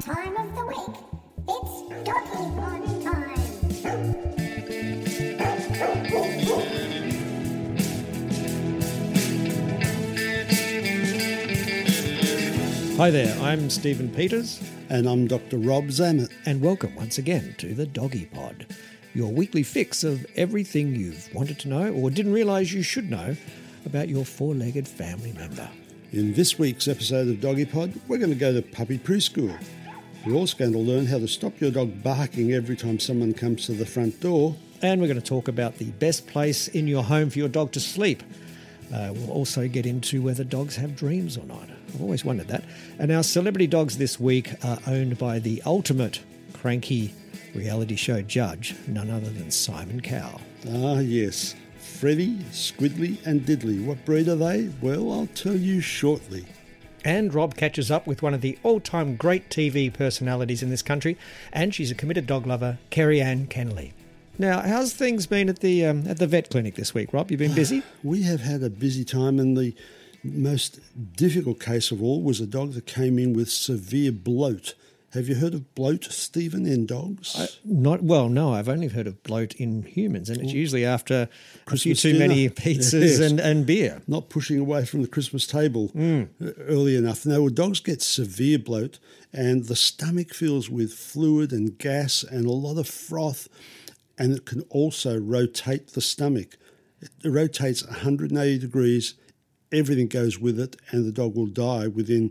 that time of the week. It's doggy on time. Hi there, I'm Stephen Peters, And I'm Dr. Rob Zammit. and welcome once again to the Doggy Pod, your weekly fix of everything you've wanted to know or didn't realise you should know about your four legged family member. In this week's episode of Doggy Pod, we're going to go to puppy preschool. We're also going to learn how to stop your dog barking every time someone comes to the front door. And we're going to talk about the best place in your home for your dog to sleep. Uh, we'll also get into whether dogs have dreams or not. I've always wondered that. And our celebrity dogs this week are owned by the ultimate cranky reality show judge, none other than Simon Cowell. Ah, yes. Freddie, Squidly, and Diddley. What breed are they? Well, I'll tell you shortly. And Rob catches up with one of the all time great TV personalities in this country, and she's a committed dog lover, Kerri-Anne Kennerley. Now, how's things been at the um, at the vet clinic this week, Rob? You've been busy? We have had a busy time, and the most difficult case of all was a dog that came in with severe bloat. Have you heard of bloat, Stephen, in dogs? Not well. No, I've only heard of bloat in humans, and it's usually after Christmas too many pizzas Yes. and, and beer. not pushing away from the Christmas table uh, early enough. Now, well, dogs get severe bloat, and the stomach fills with fluid and gas and a lot of froth, and it can also rotate the stomach. It rotates 180 degrees, everything goes with it, and the dog will die within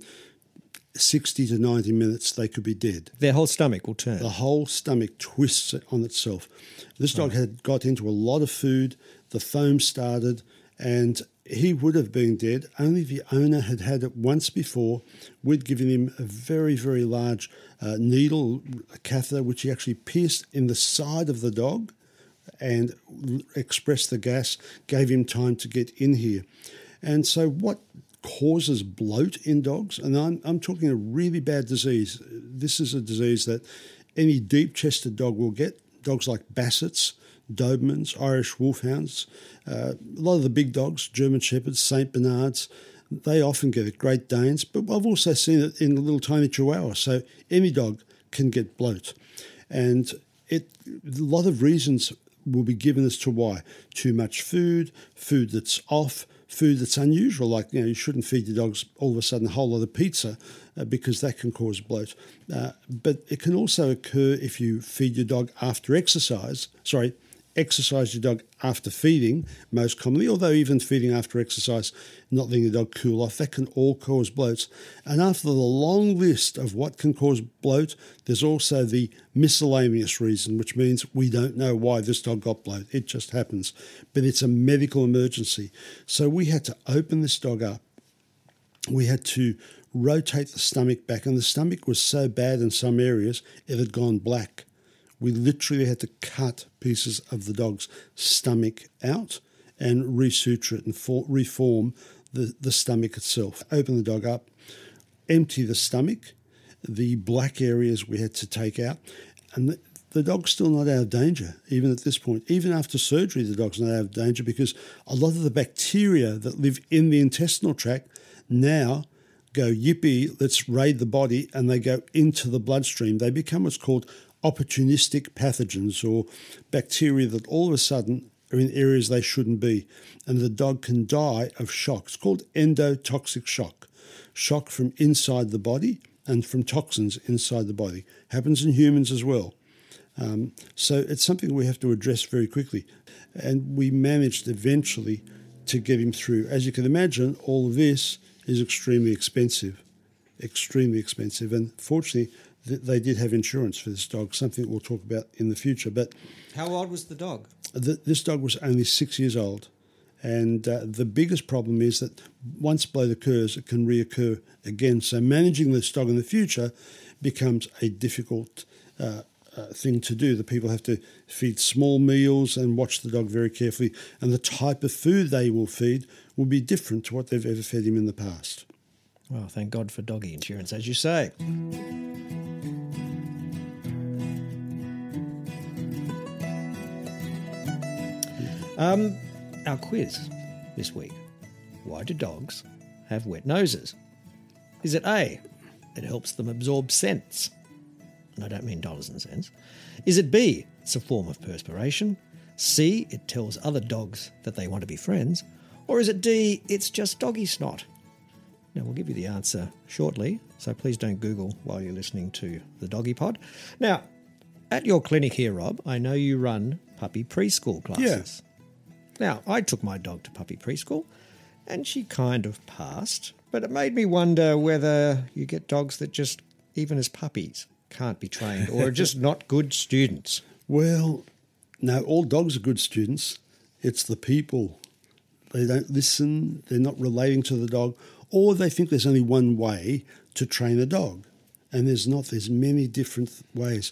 60 to 90 minutes. They could be dead. Their whole stomach will turn. The whole stomach twists on itself. This dog had got into a lot of food, the foam started, and he would have been dead. Only the owner had had it once before. We'd given him a very, very large uh, needle, catheter, which he actually pierced in the side of the dog and expressed the gas, gave him time to get in here. And so, what causes bloat in dogs? And I'm, I'm talking a really bad disease. This is a disease that any deep chested dog will get. Dogs like Bassets, Dobermans, Irish Wolfhounds, uh, a lot of the big dogs, German Shepherds, St. Bernards, they often get it, Great Danes, but I've also seen it in the little tiny Chihuahua. So any dog can get bloat. And it a lot of reasons will be given as to why. Too much food, food that's off, food that's unusual, like you know, you shouldn't feed your dogs all of a sudden a whole lot of pizza uh, because that can cause bloat. Uh, but it can also occur if you feed your dog after exercise, sorry, exercise your dog after feeding, most commonly, although even feeding after exercise, not letting the dog cool off, that can all cause bloats. And after the long list of what can cause bloat, there's also the miscellaneous reason, which means we don't know why this dog got bloat. It just happens. But it's a medical emergency. So we had to open this dog up we had to rotate the stomach back. And the stomach was so bad in some areas, it had gone black. We literally had to cut pieces of the dog's stomach out and resuture it and for, reform the, the stomach itself. Open the dog up, empty the stomach, the black areas we had to take out, and the, the dog's still not out of danger, even at this point. Even after surgery, the dog's not out of danger because a lot of the bacteria that live in the intestinal tract now go, yippee, let's raid the body, and they go into the bloodstream. They become what's called opportunistic pathogens or bacteria that all of a sudden are in areas they shouldn't be. And the dog can die of shock. It's called endotoxic shock shock from inside the body and from toxins inside the body. Happens in humans as well. Um, so it's something we have to address very quickly. And we managed eventually to get him through. As you can imagine, all of this is extremely expensive, extremely expensive. And fortunately, they did have insurance for this dog, something we'll talk about in the future. But How old was the dog? th- this dog was only six years old. And uh, the biggest problem is that once bloat occurs, it can reoccur again. So managing this dog in the future becomes a difficult uh, uh, thing to do. The people have to feed small meals and watch the dog very carefully. And the type of food they will feed will be different to what they've ever fed him in the past. Well, thank God for doggy insurance, as you say. Um, our quiz this week. Why do dogs have wet noses? Is it A, it helps them absorb scents? And I don't mean dollars and cents. Is it B, it's a form of perspiration? C, it tells other dogs that they want to be friends? Or is it D, it's just doggy snot? Now, we'll give you the answer shortly, so please don't Google while you're listening to the Doggy Pod. Now, at your clinic here, Rob, I know you run puppy preschool classes. Now, I took my dog to puppy preschool, and she kind of passed, but it made me wonder whether you get dogs that just, even as puppies, can't be trained or are just not good students. Well, no, all dogs are good students. It's the people. They don't listen, they're not relating to the dog, or they think there's only one way to train a dog. And there's not, there's many different ways.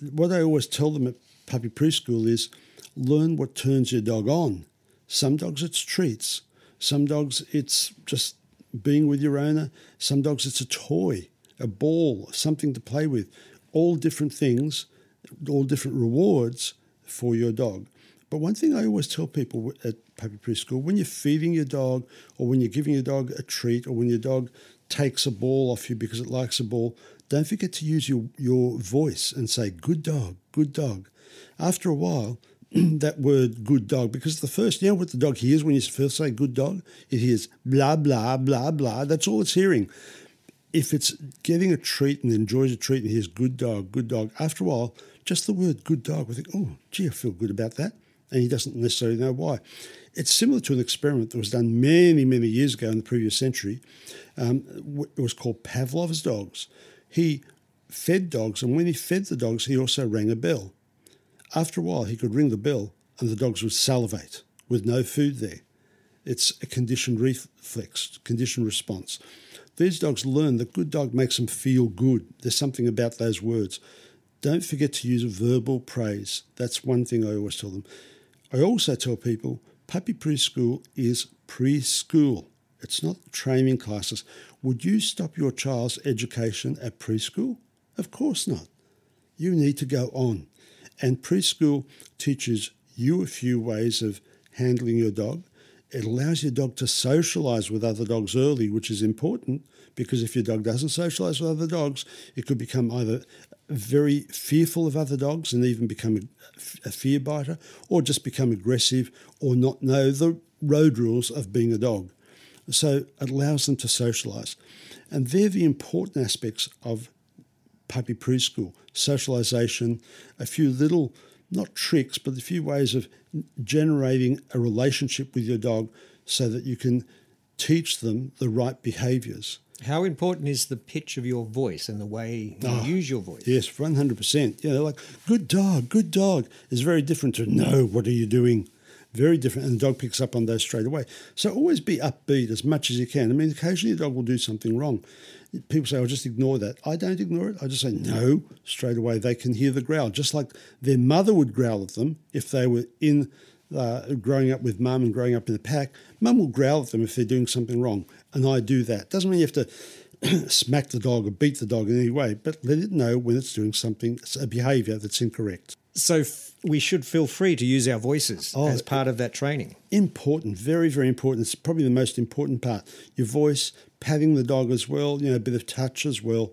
What I always tell them at puppy preschool is learn what turns your dog on. Some dogs it's treats, some dogs it's just being with your owner, some dogs it's a toy, a ball, something to play with. All different things, all different rewards for your dog. But one thing I always tell people at puppy preschool when you're feeding your dog, or when you're giving your dog a treat, or when your dog takes a ball off you because it likes a ball, don't forget to use your, your voice and say, good dog, good dog. After a while, that word good dog, because the first, you know what the dog hears when you first say good dog? It hears blah, blah, blah, blah. That's all it's hearing. If it's getting a treat and enjoys a treat and hears good dog, good dog, after a while, just the word good dog will think, oh, gee, I feel good about that. And he doesn't necessarily know why. It's similar to an experiment that was done many, many years ago in the previous century. Um, it was called Pavlov's dogs. He fed dogs, and when he fed the dogs, he also rang a bell. After a while, he could ring the bell, and the dogs would salivate with no food there. It's a conditioned reflex, conditioned response. These dogs learn that good dog makes them feel good. There's something about those words. Don't forget to use verbal praise. That's one thing I always tell them. I also tell people puppy preschool is preschool. It's not training classes. Would you stop your child's education at preschool? Of course not. You need to go on. And preschool teaches you a few ways of handling your dog. It allows your dog to socialize with other dogs early, which is important because if your dog doesn't socialize with other dogs, it could become either very fearful of other dogs and even become a, a fear biter, or just become aggressive or not know the road rules of being a dog. So it allows them to socialize. And they're the important aspects of puppy preschool socialization, a few little, not tricks, but a few ways of generating a relationship with your dog so that you can teach them the right behaviors. How important is the pitch of your voice and the way you Oh, use your voice? Yes, 100%. You know, like, good dog, good dog is very different to, no, what are you doing? Very different, and the dog picks up on those straight away. So always be upbeat as much as you can. I mean, occasionally the dog will do something wrong. People say, "I'll just ignore that." I don't ignore it. I just say, "No," straight away. They can hear the growl, just like their mother would growl at them if they were in uh, growing up with mum and growing up in the pack. Mum will growl at them if they're doing something wrong, and I do that. Doesn't mean you have to smack the dog or beat the dog in any way, but let it know when it's doing something, a behaviour that's incorrect. So f- we should feel free to use our voices Oh, as part of that training. important, very, very important. It's probably the most important part. Your voice, patting the dog as well, you know, a bit of touch as well.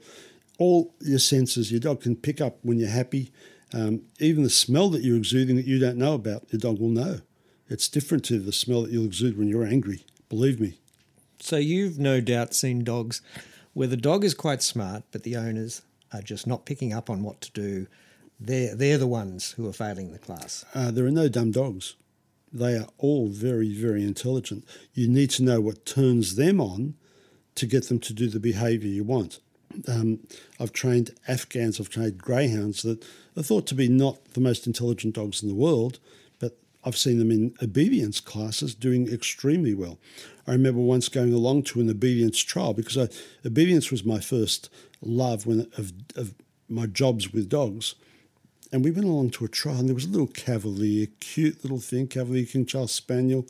All your senses, your dog can pick up when you're happy. Um, even the smell that you're exuding that you don't know about, your dog will know. It's different to the smell that you'll exude when you're angry. Believe me. So you've no doubt seen dogs where the dog is quite smart, but the owners are just not picking up on what to do. They're, they're the ones who are failing the class. Uh, there are no dumb dogs. They are all very, very intelligent. You need to know what turns them on to get them to do the behaviour you want. Um, I've trained Afghans, I've trained greyhounds that are thought to be not the most intelligent dogs in the world, but I've seen them in obedience classes doing extremely well. I remember once going along to an obedience trial because I, obedience was my first love when, of, of my jobs with dogs. And we went along to a trial, and there was a little Cavalier, cute little thing, Cavalier King Charles Spaniel.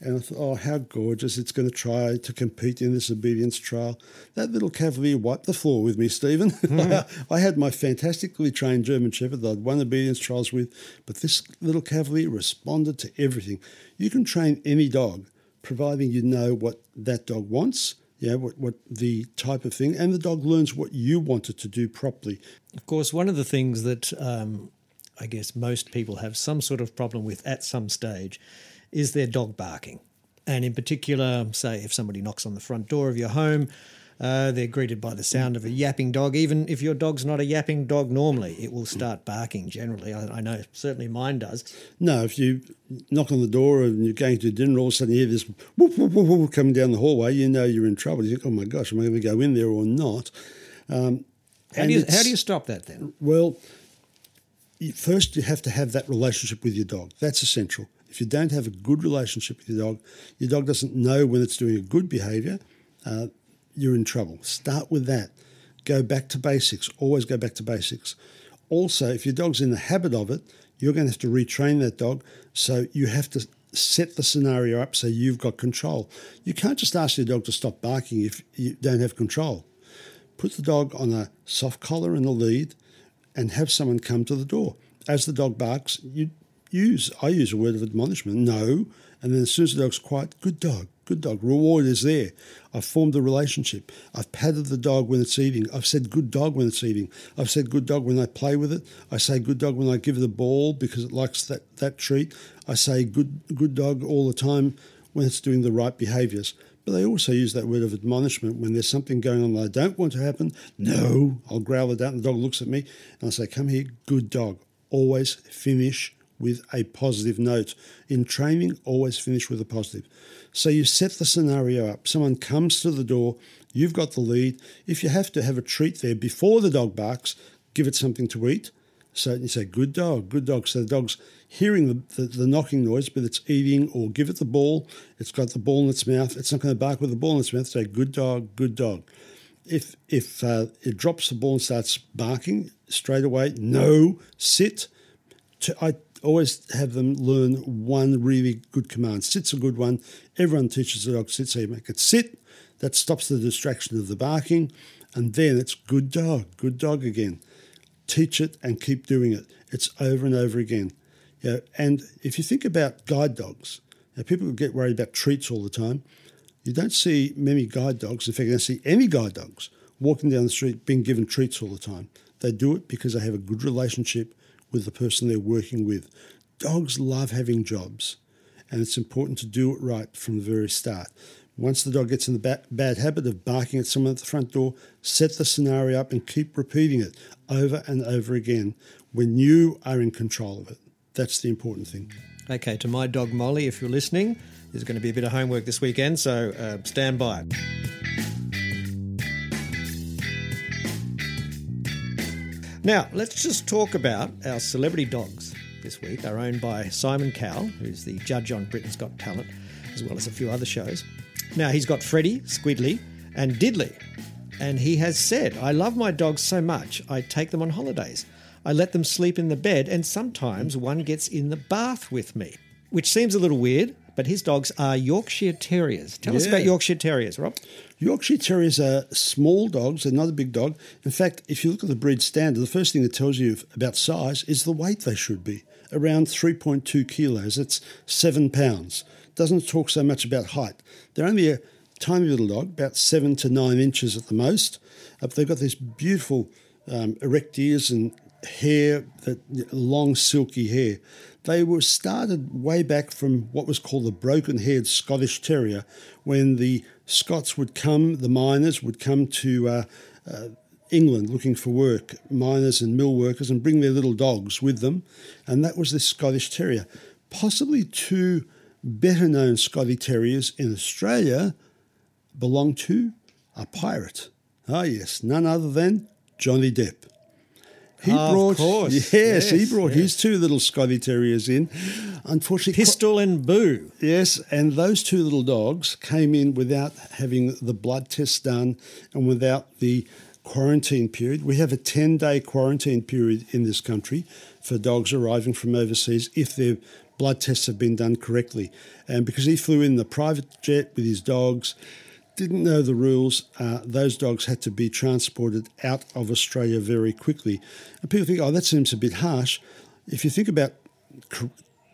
And I thought, oh, how gorgeous. It's going to try to compete in this obedience trial. That little Cavalier wiped the floor with me, Stephen. Hmm. I had my fantastically trained German Shepherd that I'd won obedience trials with, but this little Cavalier responded to everything. You can train any dog, providing you know what that dog wants, yeah, what, what the type of thing, and the dog learns what you want it to do properly. Of course, one of the things that um, I guess most people have some sort of problem with at some stage is their dog barking. And in particular, say if somebody knocks on the front door of your home, uh, they're greeted by the sound of a yapping dog. Even if your dog's not a yapping dog normally, it will start barking generally. I, I know certainly mine does. No, if you knock on the door and you're going to dinner, all of a sudden you hear this whoop, whoop, whoop, whoop coming down the hallway, you know you're in trouble. You think, oh my gosh, am I going to go in there or not? Um, How and do, you, how do you stop that then? Well, first you have to have that relationship with your dog. That's essential. If you don't have a good relationship with your dog, your dog doesn't know when it's doing a good behavior, uh, you're in trouble. Start with that. Go back to basics. Always go back to basics. Also, if your dog's in the habit of it, you're going to have to retrain that dog. So you have to set the scenario up so you've got control. You can't just ask your dog to stop barking if you don't have control put the dog on a soft collar and a lead and have someone come to the door. As the dog barks, you use, I use a word of admonishment, no. And then as soon as the dog's quiet, good dog, good dog. Reward is there. I've formed a relationship. I've patted the dog when it's eating. I've said good dog when it's eating. I've said good dog when I play with it. I say good dog when I give it a ball because it likes that, that treat. I say good, good dog all the time when it's doing the right behaviours. But they also use that word of admonishment when there's something going on that I don't want to happen. No, I'll growl it out, and the dog looks at me, and I say, Come here, good dog. Always finish with a positive note. In training, always finish with a positive. So you set the scenario up. Someone comes to the door, you've got the lead. If you have to have a treat there before the dog barks, give it something to eat. So you say, good dog, good dog. So the dog's hearing the, the, the knocking noise, but it's eating, or give it the ball. It's got the ball in its mouth. It's not going to bark with the ball in its mouth. Say, good dog, good dog. If, if uh, it drops the ball and starts barking straight away, no, sit. I always have them learn one really good command. Sit's a good one. Everyone teaches the dog sit, so you make it sit. That stops the distraction of the barking. And then it's good dog, good dog again teach it and keep doing it. It's over and over again. Yeah, and if you think about guide dogs, now people get worried about treats all the time. You don't see many guide dogs. In fact, you don't see any guide dogs walking down the street being given treats all the time. They do it because they have a good relationship with the person they're working with. Dogs love having jobs, and it's important to do it right from the very start. Once the dog gets in the bad, bad habit of barking at someone at the front door, set the scenario up and keep repeating it over and over again when you are in control of it. That's the important thing. Okay, to my dog Molly, if you're listening, there's going to be a bit of homework this weekend, so uh, stand by. Now, let's just talk about our celebrity dogs. this week are owned by Simon Cowell, who's the judge on Britain's Got Talent, as well as a few other shows. Now, he's got Freddie, Squidly, and Diddley. And he has said, I love my dogs so much, I take them on holidays. I let them sleep in the bed, and sometimes one gets in the bath with me, which seems a little weird, but his dogs are Yorkshire Terriers. Tell us about Yorkshire Terriers, Rob. Yorkshire Terriers are small dogs, they're not a big dog. In fact, if you look at the breed standard, the first thing that tells you about size is the weight they should be around 3.2 kilos. That's seven pounds. Doesn't talk so much about height. They're only a tiny little dog, about seven to nine inches at the most. Uh, but they've got this beautiful um, erect ears and hair, that long silky hair. They were started way back from what was called the broken haired Scottish Terrier, when the Scots would come, the miners would come to uh, uh, England looking for work, miners and mill workers, and bring their little dogs with them. And that was this Scottish Terrier. Possibly two better known Scotty Terriers in Australia belong to a pirate. Ah, yes, none other than Johnny Depp. He Of brought, course, yes, he yes, brought his two little Scotty Terriers in. Unfortunately, Pistol and Boo. Yes, and those two little dogs came in without having the blood test done and without the quarantine period. We have a 10 day quarantine period in this country for dogs arriving from overseas if their blood tests have been done correctly. And because he flew in the private jet with his dogs, didn't know the rules, uh, those dogs had to be transported out of Australia very quickly. And people think, oh, that seems a bit harsh. If you think about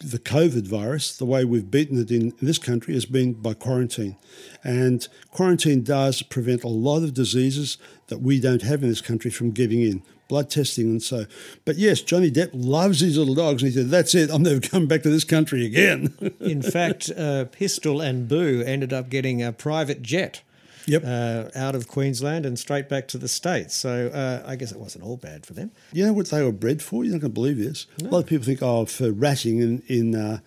the COVID virus, the way we've beaten it in this country has been by quarantine. And quarantine does prevent a lot of diseases that we don't have in this country from getting in, blood testing and so. But yes, Johnny Depp loves his little dogs, and he said, That's it, I'm never coming back to this country again. In fact, uh, Pistol and Boo ended up getting a private jet. Yep. Uh, out of Queensland and straight back to the States. So uh, I guess it wasn't all bad for them. you know what they were bred for? You're not going to believe this. A lot of people think, oh, for ratting in, in uh,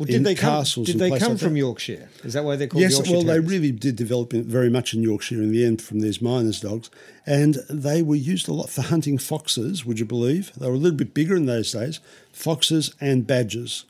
Well, did they come? castles Did they come like from that. Yorkshire? Is that why they're called yes, Yorkshire well, they really did develop in, very much in Yorkshire in the end from these miners' dogs, and they were used a lot for hunting foxes. Would you believe? They were a little bit bigger in those days, foxes and badgers.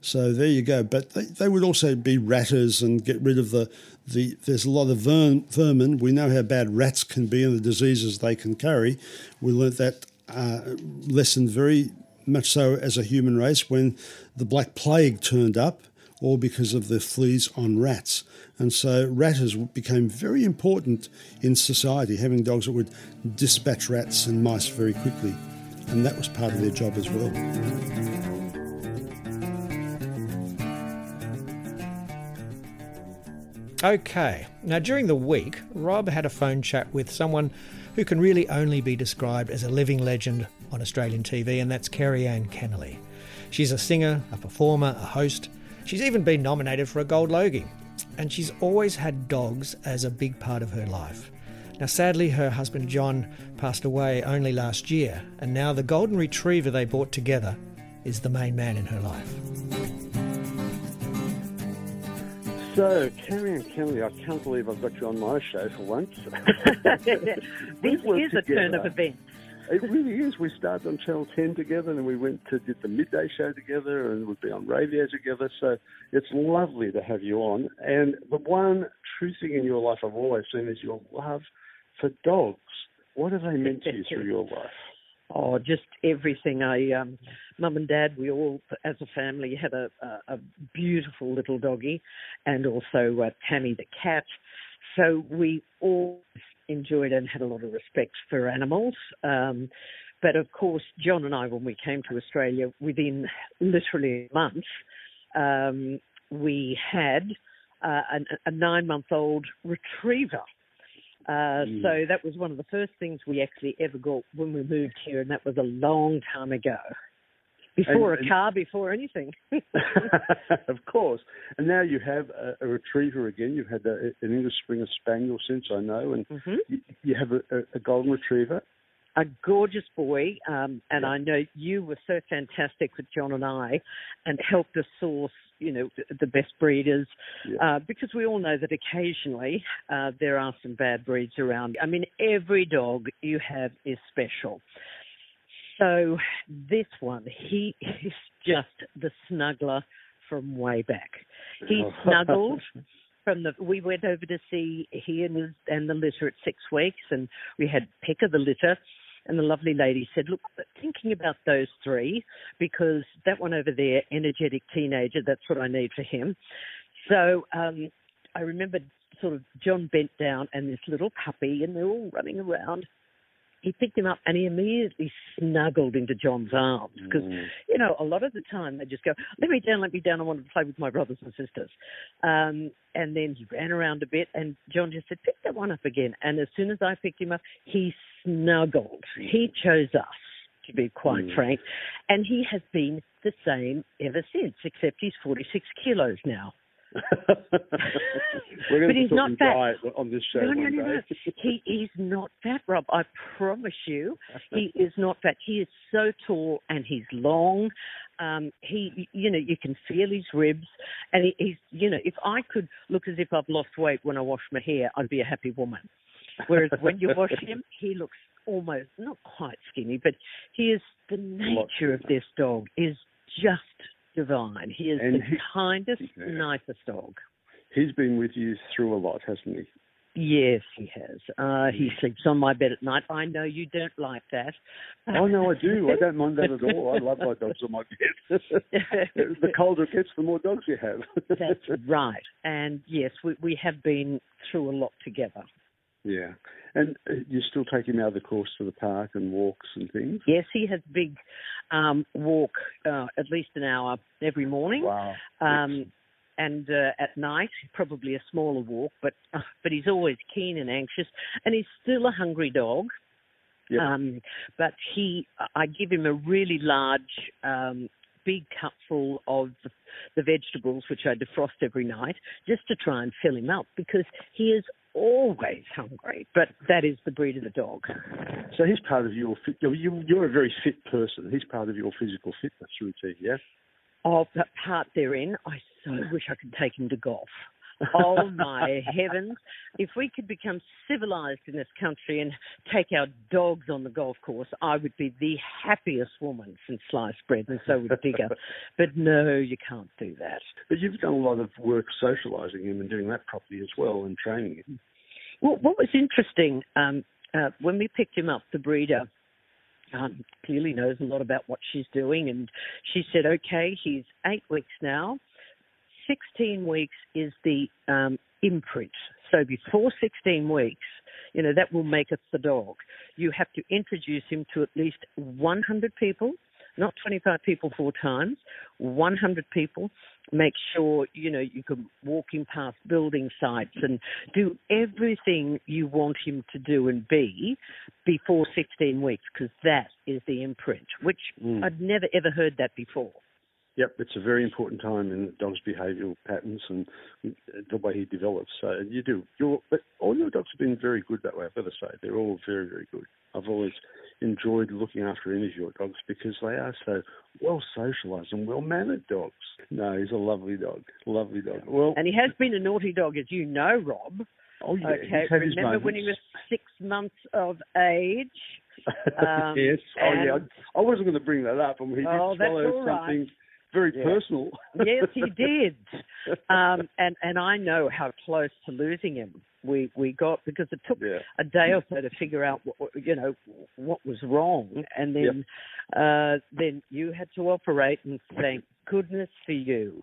So there you go. But they, they would also be ratters and get rid of the the. There's a lot of verm, vermin. We know how bad rats can be and the diseases they can carry. We learnt that uh, lesson very much so as a human race when the Black Plague turned up, all because of the fleas on rats. And so ratters became very important in society, having dogs that would dispatch rats and mice very quickly. And that was part of their job as well. Okay. Now, during the week, Rob had a phone chat with someone who can really only be described as a living legend on Australian TV, and that's Kerri-Anne Kennerley. She's a singer, a performer, a host. She's even been nominated for a Gold Logie. And she's always had dogs as a big part of her life. Now, sadly, her husband John passed away only last year, and now the Golden Retriever they bought together is the main man in her life. So, Kerri-Anne Kennerley, I can't believe I've got you on my show for once. This We've worked is a turn of together. events. It really is. We started on Channel 10 together and we went to did the midday show together and we've been on radio together. So it's lovely to have you on. And the one true thing in your life I've always seen is your love for dogs. What have they meant to you through your life? Oh, just everything. I, um, mum and dad, we all, as a family, had a, a, a beautiful little doggy, and also uh, Tammy the cat. So we all enjoyed and had a lot of respect for animals. Um, but of course, John and I, when we came to Australia, within literally a month, um, we had uh, an, a nine-month-old retriever. Uh, So that was one of the first things we actually ever got when we moved here, and that was a long time ago. Before And- a car, before anything. of course. And now you have a, a retriever again. You've had a, an English Springer Spaniel since I know, and Mhm. you, you have a, a, a golden retriever. a gorgeous boy, um, and I know you were so fantastic with John and I, and helped us source, you know, the best breeders, uh, because we all know that occasionally uh, there are some bad breeds around. I mean, every dog you have is special. So this one, he is just the snuggler from way back. He Oh. snuggled from the. We went over to see he and his, and the litter at six weeks, and we had pick of the litter. And the lovely lady said, "Look, thinking about those three, because that one over there, energetic teenager, that's what I need for him." So um, I remember sort of John bent down and this little puppy, and they're all running around. He picked him up and he immediately snuggled into John's arms because, you know, a lot of the time they just go, let me down, let me down, I want to play with my brothers and sisters. Um, and then he ran around a bit and John just said, pick that one up again. And as soon as I picked him up, he snuggled. He chose us, to be quite frank. And he has been the same ever since, except he's 46 kilos now. We're But he's not fat. on this show No, no, no, no. He is not fat, Rob. I promise you, he is not fat. He is so tall and he's long. Um, he, you know, you can feel his ribs, and he, he's, you know, if I could look as if I've lost weight when I wash my hair, I'd be a happy woman. Whereas when you wash him, he looks almost not quite skinny, but he is the nature of this dog is just divine. He is And the he- kindest, Yeah. nicest dog. He's been with you through a lot, hasn't he? Yes, he has. Uh, he sleeps on my bed at night. I know you don't like that. Oh no, I do. I don't mind that at all. I love my dogs on my bed. the colder it gets, the more dogs you have. That's right. And yes, we, we have been through a lot together. Yeah, and uh, you still take him out of the course to the park and walks and things. Yes, he has a big um, walk, uh, at least an hour every morning. Wow. Um, and uh, at night, probably a smaller walk, but uh, but he's always keen and anxious, and he's still a hungry dog. Yep. Um, but he, I give him a really large, um, big cupful of the, the vegetables, which I defrost every night, just to try and fill him up because he is always hungry. But that is the breed of the dog. So he's part of your. fit- You, you- you're a very fit person. He's part of your physical fitness routine. Yeah. Oh, of that part therein, I so wish I could take him to golf. Oh my heavens! If we could become civilized in this country and take our dogs on the golf course, I would be the happiest woman since sliced bread, and so would Digger. but no, you can't do that. But you've done a lot of work socialising him and doing that properly as well and training him. Well, what was interesting um, uh, when we picked him up, the breeder um, clearly knows a lot about what she's doing, and she said, "Okay, he's eight weeks now. Sixteen weeks is the um, imprint. So before sixteen weeks, you know that will make us the dog. You have to introduce him to at least 100 people." Not 25 people four times, 100 people. Make sure, you know, you can walk him past building sites and do everything you want him to do and be before 16 weeks because that is the imprint, which Mm. I'd never ever heard that before. Yep, it's a very important time in the dog's behavioural patterns and the way he develops. So you do. You're, but all your dogs have been very good that way. I've got to say, they're all very, very good. I've always enjoyed looking after any of your dogs because they are so well socialised and well mannered dogs. No, he's a lovely dog, lovely dog. Well, And he has been a naughty dog, as you know, Rob. oh yeah, okay, he's had his remember when he was six months of age? Um, yes. Oh yeah. I wasn't going to bring that up. I mean, he did Oh, that's swallow all right. Very Yeah. personal. yes, he did. Um, and and I know how close to losing him we we got because it took Yeah. a day or so to figure out what, you know what was wrong, and then uh, then you had to operate, and thank goodness for you.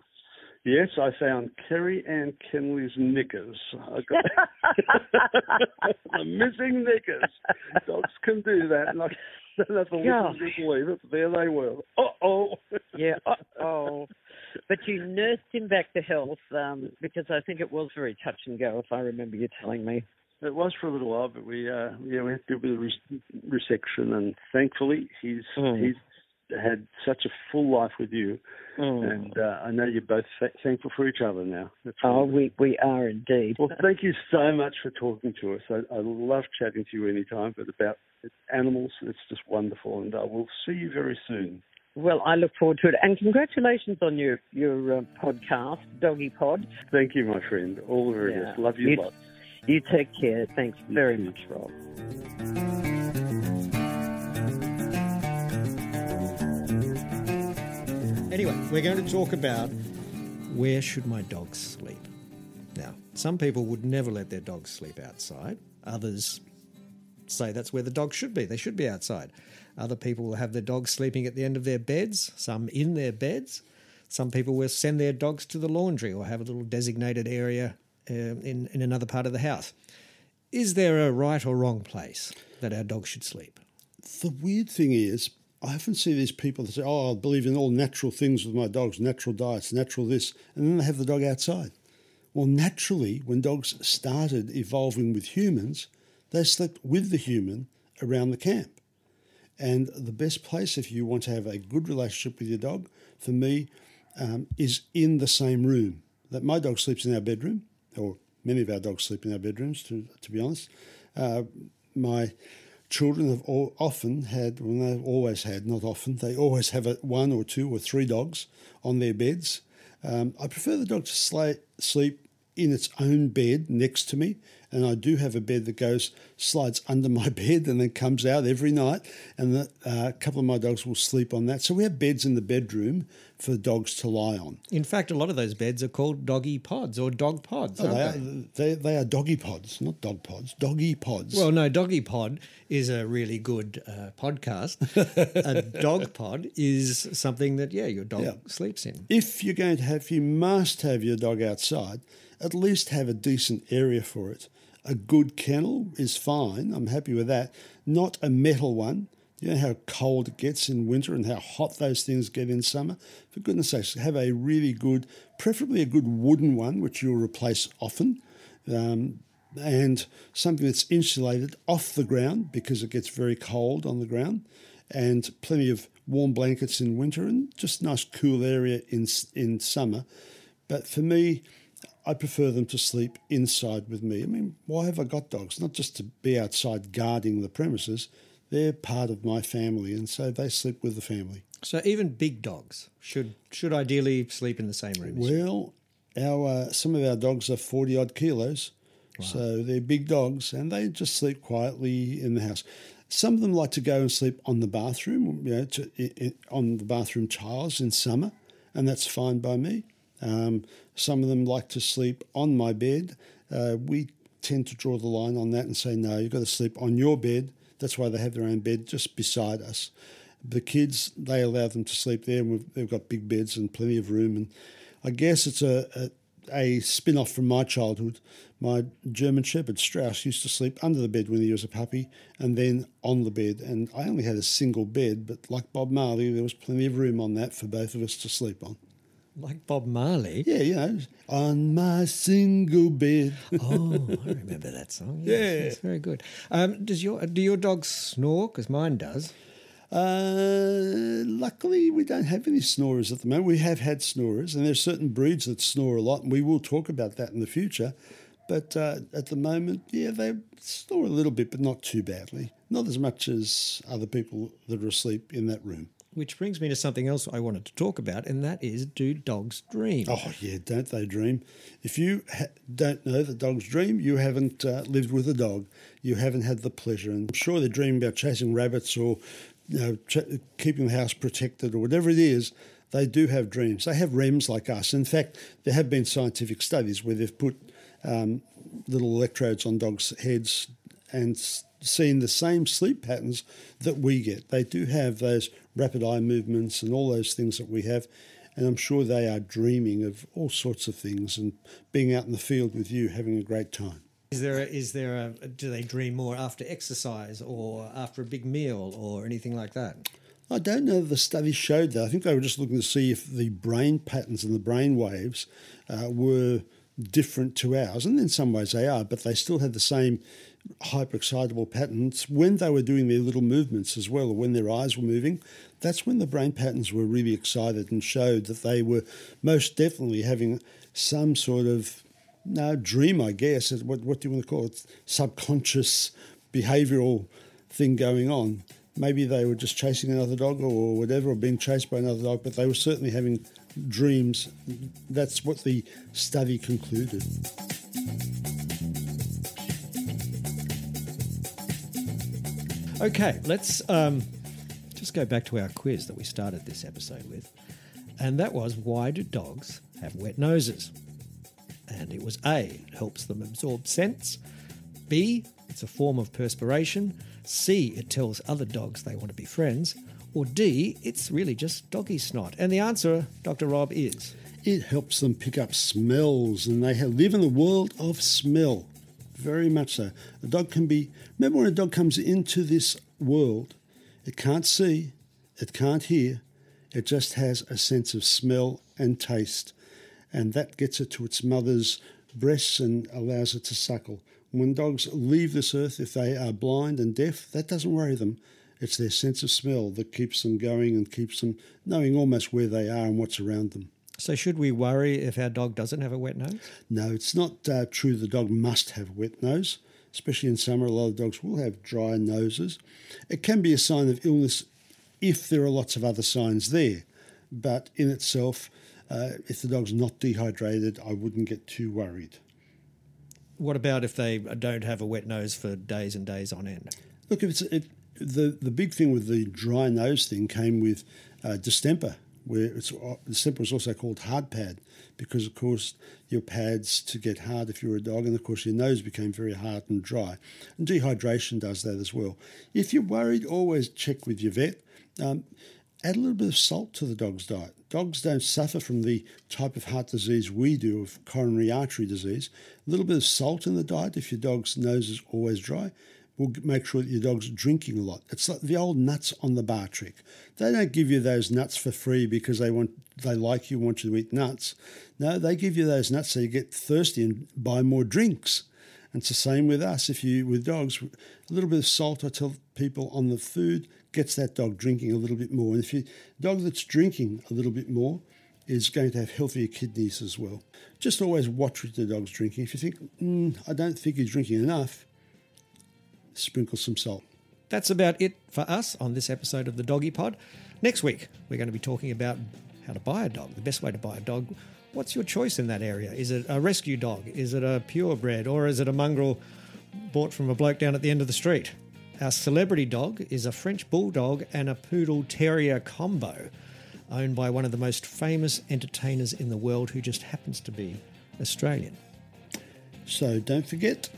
Yes, I found Kerry Ann Kenley's knickers. I got the missing knickers. Dogs can do that, and I don't know if the Yeah. listeners will believe it, there they were. Uh oh. Yeah. Oh, but you nursed him back to health um, because I think it was very touch and go, if I remember you telling me. It was for a little while, but we uh, yeah we had to do a bit of res- resection, and thankfully he's Mm. he's had such a full life with you, Mm. and uh, I know you're both th- thankful for each other now. That's Oh, we we are indeed. Well, thank you so much for talking to us. I, I love chatting to you anytime, but about animals, it's just wonderful, and I will see you very soon. Well, I look forward to it, and congratulations on your your uh, podcast, Doggy Pod. Thank you, my friend. All the very Yeah. best. Love you, You- lots. You take care. Thanks You very too. much, Rob. Anyway, we're going to talk about where should my dogs sleep. Now, some people would never let their dogs sleep outside. Others say that's where the dog should be. They should be outside. Other people will have their dogs sleeping at the end of their beds, some in their beds. Some people will send their dogs to the laundry or have a little designated area uh, in, in another part of the house. Is there a right or wrong place that our dogs should sleep? The weird thing is, I often see these people that say, "Oh, I believe in all natural things with my dogs, natural diets, natural this," and then they have the dog outside. Well, naturally, when dogs started evolving with humans, they slept with the human around the camp. And the best place if you want to have a good relationship with your dog, for me, um, is in the same room. That my dog sleeps in our bedroom, or many of our dogs sleep in our bedrooms. To to be honest, uh, my children have all, often had, well, they've always had, not often, they always have a, one or two or three dogs on their beds. Um, I prefer the dog to sleep in its own bed next to me. And I do have a bed that goes, slides under my bed and then comes out every night. And the, uh, a couple of my dogs will sleep on that. So we have beds in the bedroom for the dogs to lie on. In fact, a lot of those beds are called doggy pods or dog pods. Oh, they? are, they, they are doggy pods, not dog pods, doggy pods. Well, no, Doggy Pod is a really good uh, podcast. a dog pod is something that, yeah, your dog Yeah. sleeps in. if you're going to have, you must have your dog outside, at least have a decent area for it. A good kennel is fine. I'm happy with that. Not a metal one. You know how cold it gets in winter and how hot those things get in summer. For goodness sakes, have a really good, preferably a good wooden one, which you'll replace often. Um, and something that's insulated off the ground because it gets very cold on the ground, and plenty of warm blankets in winter and just nice cool area in in summer. But for me, I prefer them to sleep inside with me. I mean, why have I got dogs? Not just to be outside guarding the premises. They're part of my family, and so they sleep with the family. So even big dogs should should ideally sleep in the same room. Well, our uh, some of our dogs are forty odd kilos, so they're big dogs, and they just sleep quietly in the house. Some of them like to go and sleep on the bathroom, you know, to, i i on the bathroom tiles in summer, and that's fine by me. Um, some of them like to sleep on my bed. Uh, we tend to draw the line on that and say, no, you've got to sleep on your bed. That's why they have their own bed just beside us. The kids, they allow them to sleep there, and we've, they've got big beds and plenty of room. And I guess it's a, a, a spin off from my childhood. My German Shepherd Strauss used to sleep under the bed when he was a puppy and then on the bed. And I only had a single bed, but like Bob Marley, there was plenty of room on that for both of us to sleep on. Like Bob Marley. Yeah, you know, on my single bed. Oh, I remember that song. Yes, Yeah. it's very good. Um, does your do your dogs snore? Because mine does. Uh, luckily, we don't have any snorers at the moment. We have had snorers, and there's certain breeds that snore a lot, and we will talk about that in the future. But uh, at the moment, yeah, they snore a little bit, but not too badly. Not as much as other people that are asleep in that room. Which brings me to something else I wanted to talk about, and that is do dogs dream? Oh, yeah, don't they dream? If you ha- don't know that dogs dream, you haven't uh, lived with a dog. You haven't had the pleasure. And I'm sure they're dreaming about chasing rabbits or you know, keeping the house protected or whatever it is. They do have dreams. They have REMs like us. In fact, there have been scientific studies where they've put um, little electrodes on dogs' heads and s- seen the same sleep patterns that we get. They do have those rapid eye movements and all those things that we have. And I'm sure they are dreaming of all sorts of things and being out in the field with you, having a great time. Is there a, is there a do they dream more after exercise or after a big meal or anything like that? I don't know if the study showed that. I think they were just looking to see if the brain patterns and the brain waves uh, were different to ours. And in some ways they are, but they still had the same hyperexcitable patterns when they were doing their little movements as well, or when their eyes were moving. That's when the brain patterns were really excited and showed that they were most definitely having some sort of no dream, I guess. What, what do you want to call it? Subconscious behavioral thing going on. Maybe they were just chasing another dog or whatever, or being chased by another dog, but they were certainly having dreams. That's what the study concluded. Okay, let's um, just go back to our quiz that we started this episode with. and that was why do dogs have wet noses? And it was A, it helps them absorb scents. B, it's a form of perspiration. C, it tells other dogs they want to be friends. Or D, it's really just doggy snot. And the answer, Dr. Rob, is It helps them pick up smells, and they live in the world of smell. Very much so. A dog can be. Remember when a dog comes into this world, it can't see, it can't hear, it just has a sense of smell and taste, and that gets it to its mother's breasts and allows it to suckle. When dogs leave this earth, if they are blind and deaf, that doesn't worry them. It's their sense of smell that keeps them going and keeps them knowing almost where they are and what's around them. So, should we worry if our dog doesn't have a wet nose? No, it's not uh, true the dog must have a wet nose, especially in summer. A lot of dogs will have dry noses. It can be a sign of illness if there are lots of other signs there, but in itself, uh, if the dog's not dehydrated, I wouldn't get too worried. What about if they don't have a wet nose for days and days on end? Look, if it's it, the the big thing with the dry nose thing came with uh, distemper, where it's distemper is also called hard pad because, of course, your pads to get hard if you're a dog, and of course your nose became very hard and dry, and dehydration does that as well. If you're worried, always check with your vet. Um, add a little bit of salt to the dog's diet. Dogs don't suffer from the type of heart disease we do of coronary artery disease. A little bit of salt in the diet if your dog's nose is always dry will make sure that your dog's drinking a lot. It's like the old nuts on the bar trick. They don't give you those nuts for free because they want they like you, want you to eat nuts. No, they give you those nuts so you get thirsty and buy more drinks. And it's the same with us. If you with dogs, a little bit of salt, I tell people on the food gets that dog drinking a little bit more. And if you dog that's drinking a little bit more is going to have healthier kidneys as well. Just always watch what the dog's drinking. If you think, mm, I don't think he's drinking enough, sprinkle some salt. That's about it for us on this episode of the Doggy Pod. Next week, we're going to be talking about how to buy a dog, the best way to buy a dog. What's your choice in that area? Is it a rescue dog? Is it a purebred? Or is it a mongrel bought from a bloke down at the end of the street? Our celebrity dog is a French bulldog and a poodle terrier combo, owned by one of the most famous entertainers in the world who just happens to be Australian. So don't forget,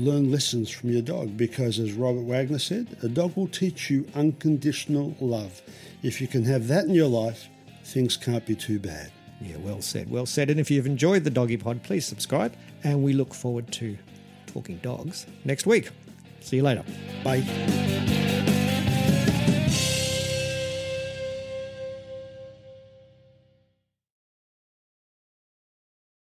learn lessons from your dog because, as Robert Wagner said, a dog will teach you unconditional love. If you can have that in your life, things can't be too bad. Yeah, well said, well said. And if you've enjoyed the Doggy Pod, please subscribe. And we look forward to talking dogs next week. See you later. Bye.